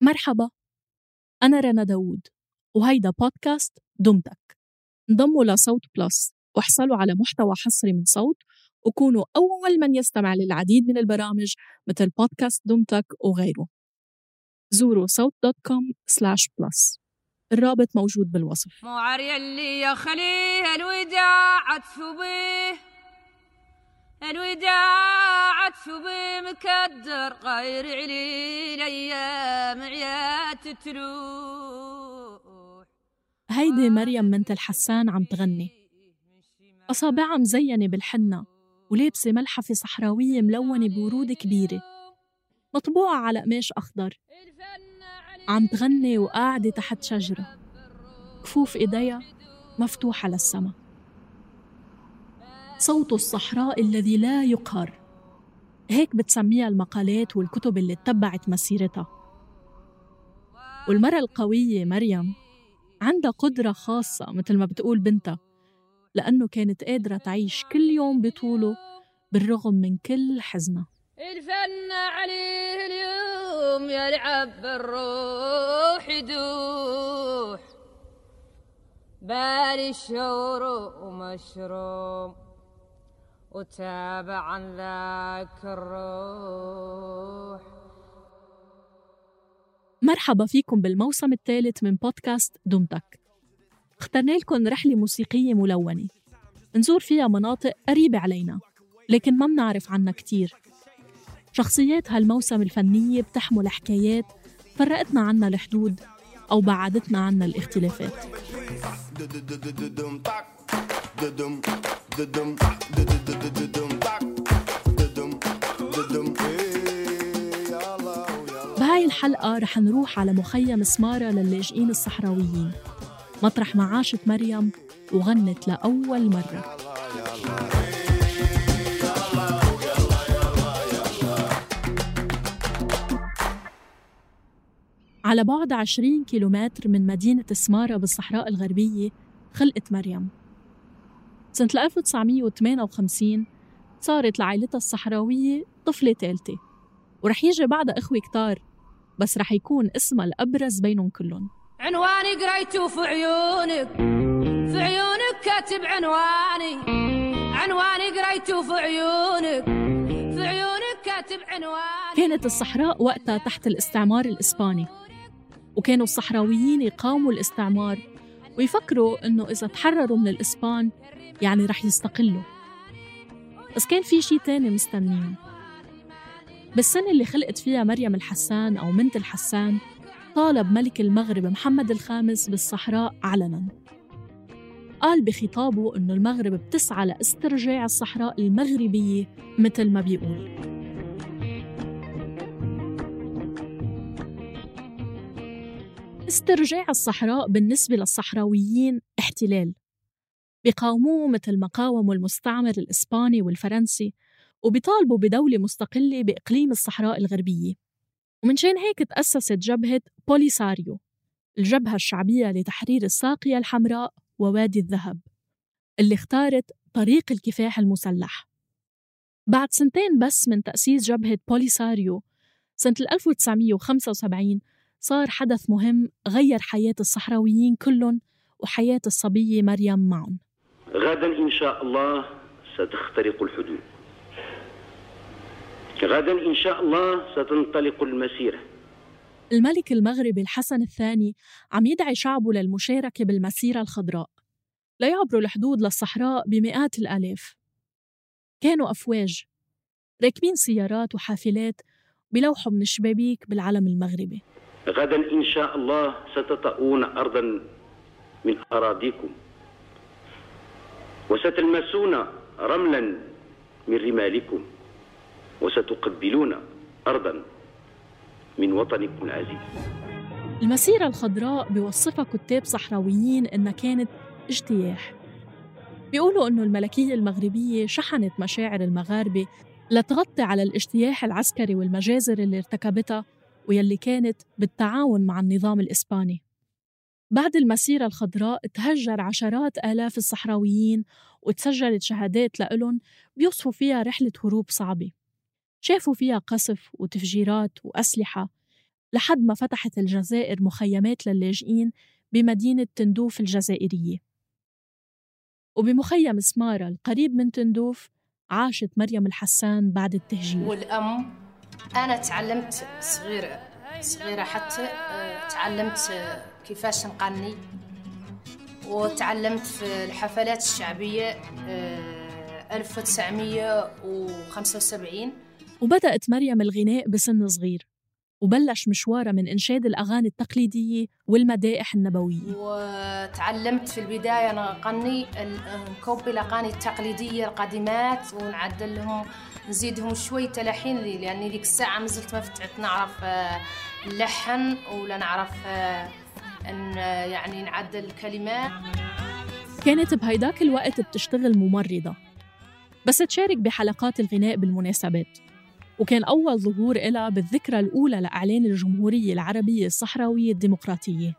مرحبا أنا رنا داوود وهيدا بودكاست دمتك. انضموا لصوت بلس واحصلوا على محتوى حصري من صوت وكونوا أول من يستمع للعديد من البرامج مثل بودكاست دمتك وغيره. زوروا صوت دوت كوم سلاش بلس الرابط موجود بالوصف. مو عري اللي يا خليه الوداع به الوداع به مكدر غير علي الأيام عيات تروح هيدي مريم بنت الحسان عم تغني. أصابعها مزينة بالحنة ولابسة ملحفة صحراوية ملونة بورود كبيرة. مطبوعة على قماش أخضر. عم تغني وقاعدة تحت شجرة. كفوف إيديها مفتوحة للسما. صوت الصحراء الذي لا يقهر. هيك بتسميها المقالات والكتب اللي اتبعت مسيرتها. والمرأة القوية مريم عندها قدرة خاصة مثل ما بتقول بنتها لأنه كانت قادرة تعيش كل يوم بطوله بالرغم من كل حزنها الفن عليه اليوم يلعب بالروح يدوح بالي الشور ومشروم. وتابع ذاك الروح. مرحبا فيكم بالموسم الثالث من بودكاست دمتك. اخترنا لكم رحلة موسيقية ملونة. نزور فيها مناطق قريبة علينا لكن ما بنعرف عنها كتير. شخصيات هالموسم الفنية بتحمل حكايات فرقتنا عنا الحدود أو بعدتنا عنا الاختلافات. بهاي الحلقة رح نروح على مخيم سمارة للاجئين الصحراويين. مطرح ما عاشت مريم وغنت لأول مرة. على بعد 20 كيلومتر من مدينة سمارة بالصحراء الغربية خلقت مريم. سنة 1958 صارت لعائلتها الصحراوية طفلة ثالثة ورح يجي بعدها إخوة كتار بس رح يكون اسمها الأبرز بينهم كلهم. عنواني قريته في عيونك في عيونك كاتب عنواني. عنواني قريته في عيونك في عيونك كاتب عنواني. كانت الصحراء وقتها تحت الاستعمار الإسباني وكانوا الصحراويين يقاوموا الاستعمار. ويفكروا إنه إذا تحرروا من الإسبان يعني رح يستقلوا. بس كان في شي تاني مستنيهم بالسنة اللي خلقت فيها مريم الحسان أو منت الحسان طالب ملك المغرب محمد الخامس بالصحراء علنا. قال بخطابه أنه المغرب بتسعى لإسترجاع الصحراء المغربية مثل ما بيقول. استرجاع الصحراء بالنسبة للصحراويين احتلال. بيقاوموه مثل ما قاوموا المستعمر الإسباني والفرنسي وبيطالبوا بدولة مستقلة بإقليم الصحراء الغربية. ومنشان هيك تأسست جبهة بوليساريو الجبهة الشعبية لتحرير الساقية الحمراء ووادي الذهب اللي اختارت طريق الكفاح المسلح. بعد سنتين بس من تأسيس جبهة بوليساريو سنة 1975 صار حدث مهم غير حياة الصحراويين كلهم وحياة الصبية مريم معهم. غدا إن شاء الله ستخترق الحدود. غدا إن شاء الله ستنطلق المسيرة. الملك المغربي الحسن الثاني عم يدعي شعبه للمشاركة بالمسيرة الخضراء. ليعبروا الحدود للصحراء بمئات الآلاف. كانوا أفواج راكبين سيارات وحافلات بلوحوا من الشبابيك بالعلم المغربي. غدا إن شاء الله ستطؤون أرضا من أراضيكم. وستلمسون رملا من رمالكم. وستقبلون أرضا من وطنكم العزيز. المسيرة الخضراء بيوصفها كتاب صحراويين إنها كانت اجتياح. بيقولوا إنه الملكية المغربية شحنت مشاعر المغاربة لتغطي على الاجتياح العسكري والمجازر اللي ارتكبتها ويلي كانت بالتعاون مع النظام الإسباني. بعد المسيرة الخضراء تهجر عشرات آلاف الصحراويين وتسجلت شهادات لإلهم بيوصفوا فيها رحلة هروب صعبة. شافوا فيها قصف وتفجيرات وأسلحة لحد ما فتحت الجزائر مخيمات للاجئين بمدينة تندوف الجزائرية. وبمخيم سمارة القريب من تندوف عاشت مريم الحسان بعد التهجير. والأم أنا تعلمت صغيرة صغيرة حتى آه، تعلمت كيفاش نقني وتعلمت في الحفلات الشعبية 1975 آه، وبدأت مريم الغناء بسن صغير. وبلش مشواره من إنشاد الأغاني التقليدية والمدائح النبوية. وتعلمت في البداية أنا أغني نكوبي الأغاني التقليدية القديمات ونعدل لهم نزيدهم شوي تلحين لي لأني ذيك الساعة مازلت ما فتعت نعرف اللحن آه، ولا نعرف آه، أن آه، يعني نعدل الكلمات كانت بهيداك الوقت بتشتغل ممرضة بس تشارك بحلقات الغناء بالمناسبات. وكان أول ظهور إلها بالذكرى الأولى لإعلان الجمهورية العربية الصحراوية الديمقراطية.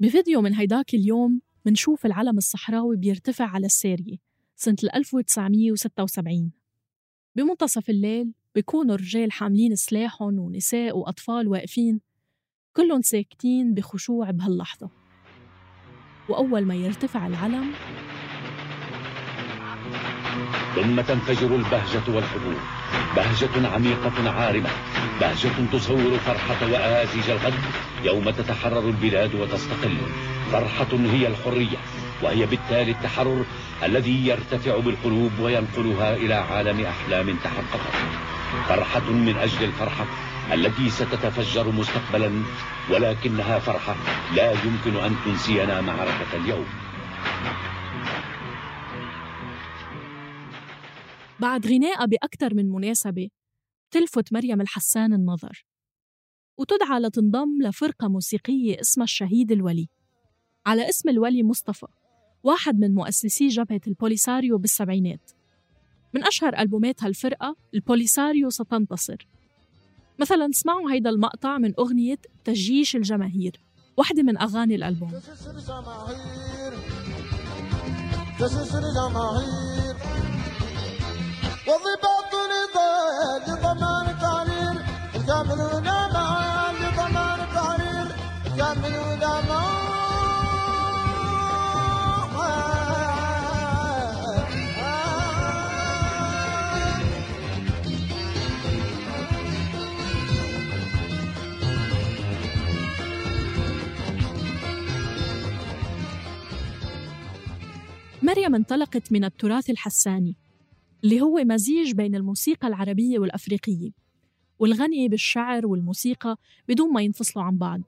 بفيديو من هيداك اليوم منشوف العلم الصحراوي بيرتفع على السارية سنة 1976 بمنتصف الليل بيكونوا الرجال حاملين سلاحهم ونساء وأطفال واقفين كلهم ساكتين بخشوع بهاللحظة. وأول ما يرتفع العلم ثم تنفجر البهجة والحبور بهجة عميقة عارمة. بهجة تصور فرحة وآزج الغد. يوم تتحرر البلاد وتستقل. فرحة هي الحرية. وهي بالتالي التحرر الذي يرتفع بالقلوب وينقلها إلى عالم أحلام تحققت. فرحة من أجل الفرحة التي ستتفجر مستقبلا. ولكنها فرحة لا يمكن أن تنسينا معركة اليوم. بعد غنائها بأكثر من مناسبة تلفت مريم الحسان النظر وتدعى لتنضم لفرقة موسيقية اسمها الشهيد الولي. على اسم الولي مصطفى واحد من مؤسسي جبهة البوليساريو بالسبعينات. من أشهر ألبومات هالفرقة البوليساريو ستنتصر. مثلا اسمعوا هيدا المقطع من أغنية تجيش الجماهير واحدة من أغاني الألبوم. والضباط لضمان التعرير الكاملون معا لضمان التعرير الكاملون معا مريم انطلقت من التراث الحساني. اللي هو مزيج بين الموسيقى العربية والأفريقية والغني بالشعر والموسيقى بدون ما ينفصلوا عن بعض.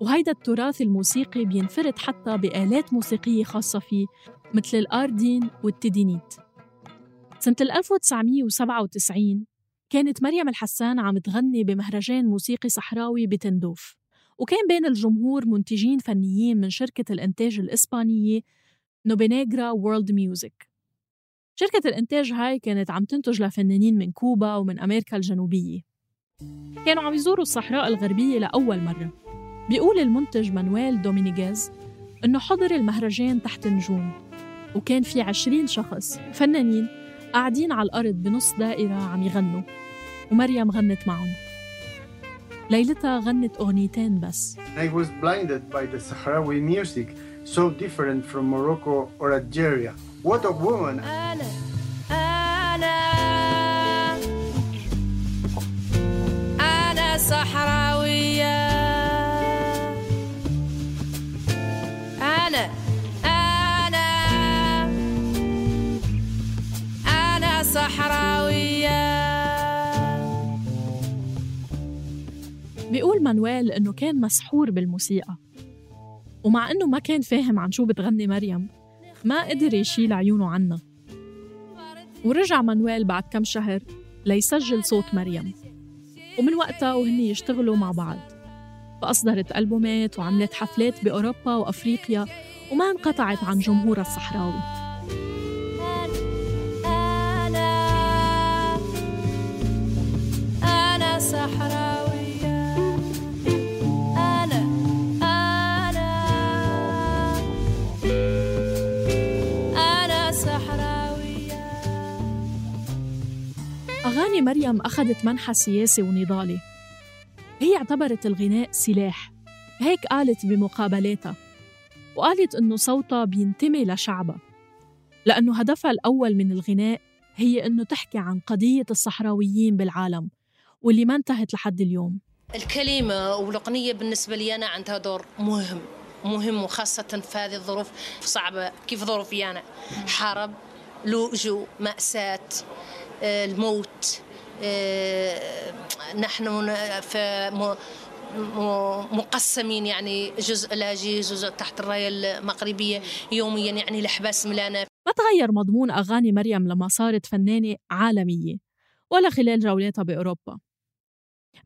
وهيدا التراث الموسيقي بينفرد حتى بآلات موسيقية خاصة فيه مثل الآردين والتدينيت. سنة 1997 كانت مريم الحسان عم تغني بمهرجان موسيقي صحراوي بتندوف. وكان بين الجمهور منتجين فنيين من شركة الإنتاج الإسبانية نوبينيغرا World Music شركة الإنتاج هاي كانت عم تنتج لفنانين من كوبا ومن أمريكا الجنوبية. كانوا عم يزوروا الصحراء الغربية لأول مرة. بيقول المنتج مانويل دومينيغيز إنه حضر المهرجان تحت نجوم وكان في عشرين شخص فنانين قاعدين على الأرض بنص دائرة عم يغنوا ومريم غنت معهم. ليلتها غنت أغنيتين بس. I was blinded by the Sahrawi music so different from Morocco or Algeria. What a woman. أنا أنا. أنا صحراوية. أنا أنا. أنا صحراوية. بيقول مانويل إنه كان مسحور بالموسيقى. ومع إنه ما كان فاهم عن شو بتغني مريم. ما قدر يشيل عيونه عنا. ورجع مانويل بعد كم شهر ليسجل صوت مريم. ومن وقتها وهن يشتغلوا مع بعض. فأصدرت ألبومات وعملت حفلات بأوروبا وأفريقيا وما انقطعت عن جمهورها الصحراوي. أغاني مريم أخذت منحى سياسي ونضالي. هي اعتبرت الغناء سلاح. هيك قالت بمقابلاتها. وقالت إنه صوتها بينتمي لشعبها. لأنه هدفها الأول من الغناء هي إنه تحكي عن قضية الصحراويين بالعالم واللي ما انتهت لحد اليوم. الكلمة والأغنية بالنسبة لي أنا عندها دور مهم مهم وخاصة في هذه الظروف صعبة. كيف ظروفي أنا؟ حرب لوجو مأساة آه، الموت. نحن في مقسمين يعني جزء لاجئ جزء تحت الراية المغربية يوميا يعني الأحباس ملانا. ما تغير مضمون أغاني مريم لما صارت فنانة عالمية ولا خلال جولاتها بأوروبا.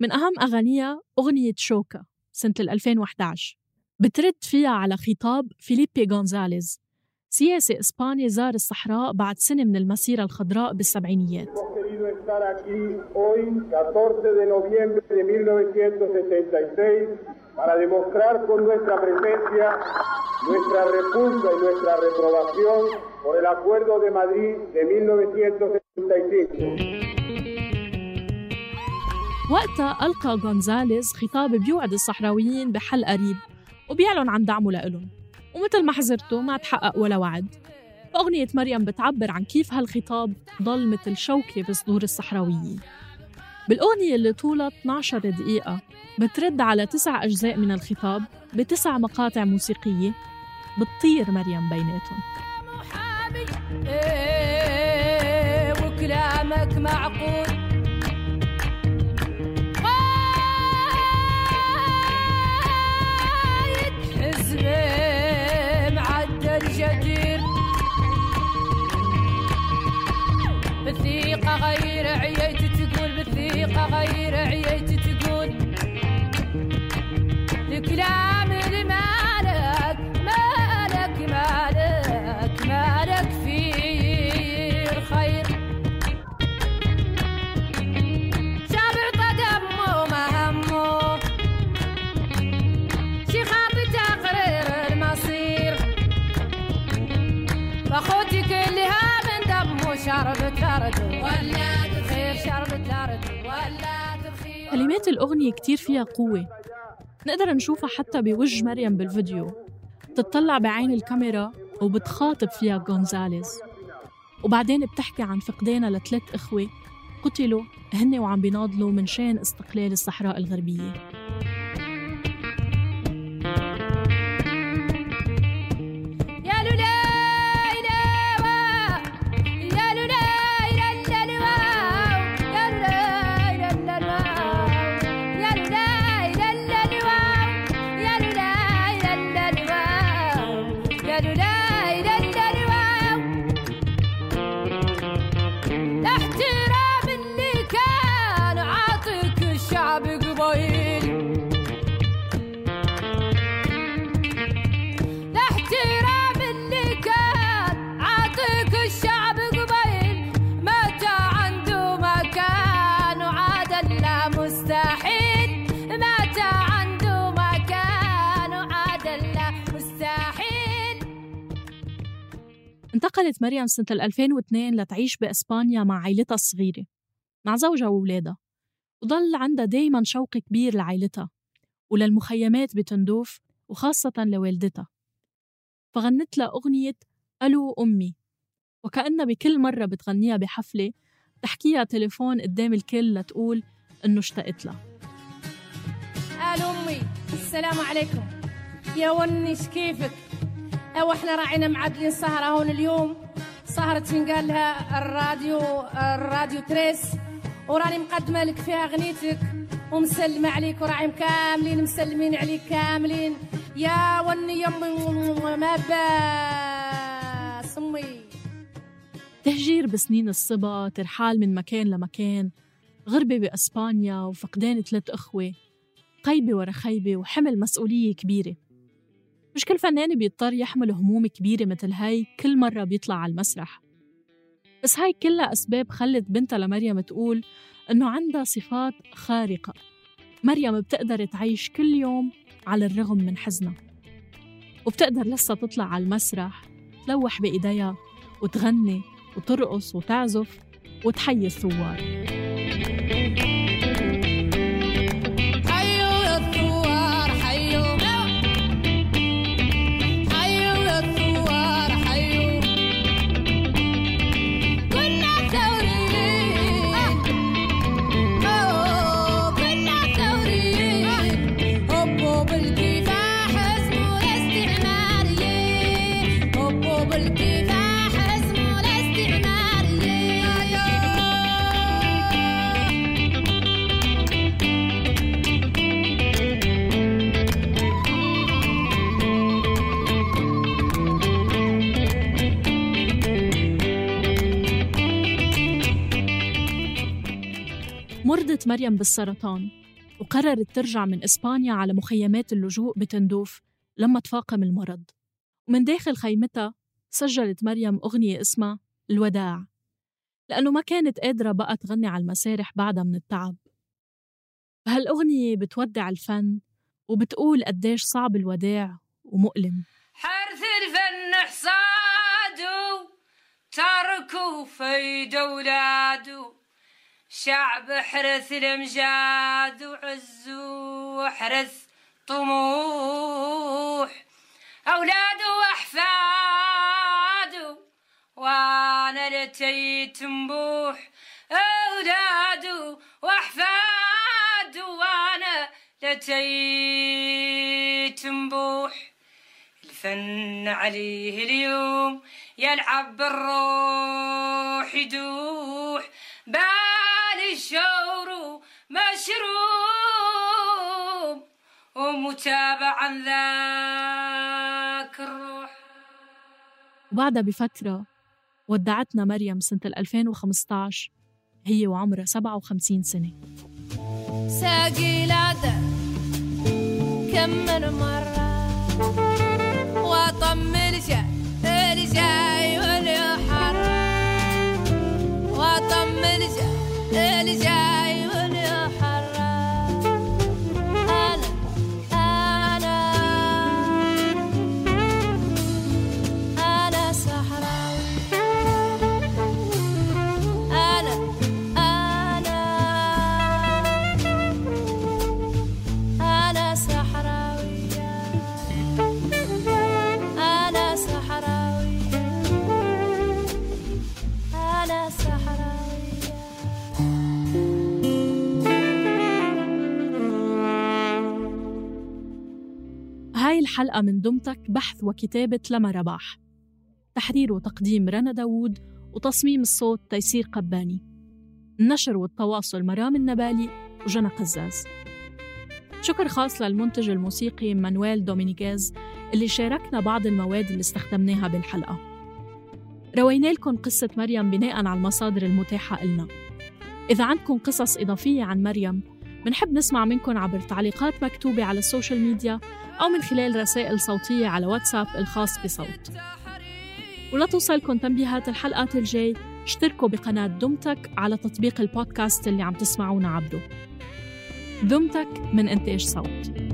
من أهم أغانيها أغنية شوكا سنة 2011 بترد فيها على خطاب فيليبي غونزاليز سياسي إسباني زار الصحراء بعد سنة من المسيرة الخضراء بالسبعينيات. para demostrar con nuestra presencia nuestra repulsa y nuestra reprobación por el Acuerdo de Madrid de 1975. وقتها ألقى غونزاليز خطاب بيوعد الصحراويين بحل قريب وبيعلن عن دعمه لإلهم ومثل ما حزرته ما تحقق ولا وعد فأغنية مريم بتعبر عن كيف هالخطاب ضل مثل شوكة بصدور الصحراويين. بالأغنية اللي طولها 12 دقيقة بترد على تسع أجزاء من الخطاب بتسع مقاطع موسيقية بتطير مريم بيناتهم. وكلامك معقول. الأغنية كتير فيها قوة. نقدر نشوفها حتى بوجه مريم بالفيديو. تطلع بعين الكاميرا وبتخاطب فيها غونزاليز. وبعدين بتحكي عن فقدانها لثلاث إخوة. قتلوا هن وعم بيناضلوا من شان استقلال الصحراء الغربية. انتقلت مريم سنة 2002 لتعيش بإسبانيا مع عائلتها الصغيرة مع زوجها وولادها وضل عندها دايما شوق كبير لعائلتها وللمخيمات بتندوف وخاصة لوالدتها. فغنت لها أغنية ألو أمي وكأنها بكل مرة بتغنيها بحفلة تحكيها تليفون قدام الكل لتقول إنه اشتقت لها. ألو أمي السلام عليكم. يا ونش كيفك؟ أو إحنا راعينا معدلين سهرة. هون اليوم سهرة قال لها الراديو الراديو تريس. وراني مقدمة لك فيها أغنيتك. ومسلمة عليك وراعي كاملين مسلمين عليك كاملين. يا وني يمي ما سمي. تهجير بسنين الصبا ترحال من مكان لمكان. غربة بأسبانيا وفقدان ثلاث أخوة. خيبة ورا خيبة وحمل مسؤولية كبيرة. مش كل فنان بيضطر يحمل هموم كبيرة مثل هاي كل مرة بيطلع على المسرح. بس هاي كلها أسباب خلت بنتها لمريم تقول إنه عندها صفات خارقة. مريم بتقدر تعيش كل يوم على الرغم من حزنها. وبتقدر لسه تطلع على المسرح تلوح بإيديها وتغني وترقص وتعزف وتحيي الثوار. مريم بالسرطان وقررت ترجع من إسبانيا على مخيمات اللجوء بتندوف لما تفاقم المرض. ومن داخل خيمتها سجلت مريم أغنية اسمها الوداع لأنه ما كانت قادرة بقى تغني على المسارح بعدها من التعب. هالأغنية بتودع الفن وبتقول قديش صعب الوداع ومؤلم. حرث الفن حصادو تركوا في أولادو شعب حرث الأمجاد وعزو وحرث طموح. أولاده وأحفاده وأنا لتيت مبوح. أولاده وأحفاده وأنا لتيت مبوح. الفن عليه اليوم يلعب بالروح يدوح الشور مشروب ومتابعا ذاك الروح. وبعدها بفترة ودعتنا مريم سنة 2015 هي وعمرها 57 سنة. ساقي لاده كم من مرة الجاي الجاي الحلقة من دمتك بحث وكتابة لما رباح. تحرير وتقديم رنا داوود وتصميم الصوت تيسير قباني. النشر والتواصل مرام النبالي وجنى قزاز. شكر خاص للمنتج الموسيقي مانويل دومينيغيز اللي شاركنا بعض المواد اللي استخدمناها بالحلقة. روينا لكم قصة مريم بناء على المصادر المتاحة إلنا. إذا عندكم قصص إضافية عن مريم بنحب نسمع منكم عبر تعليقات مكتوبة على ال social media أو من خلال رسائل صوتية على واتساب الخاص بصوت. ولا توصلكم تنبيهات الحلقات الجاي. اشتركوا بقناة دمتك على تطبيق البودكاست اللي عم تسمعونا عبره دمتك من إنتاج صوت.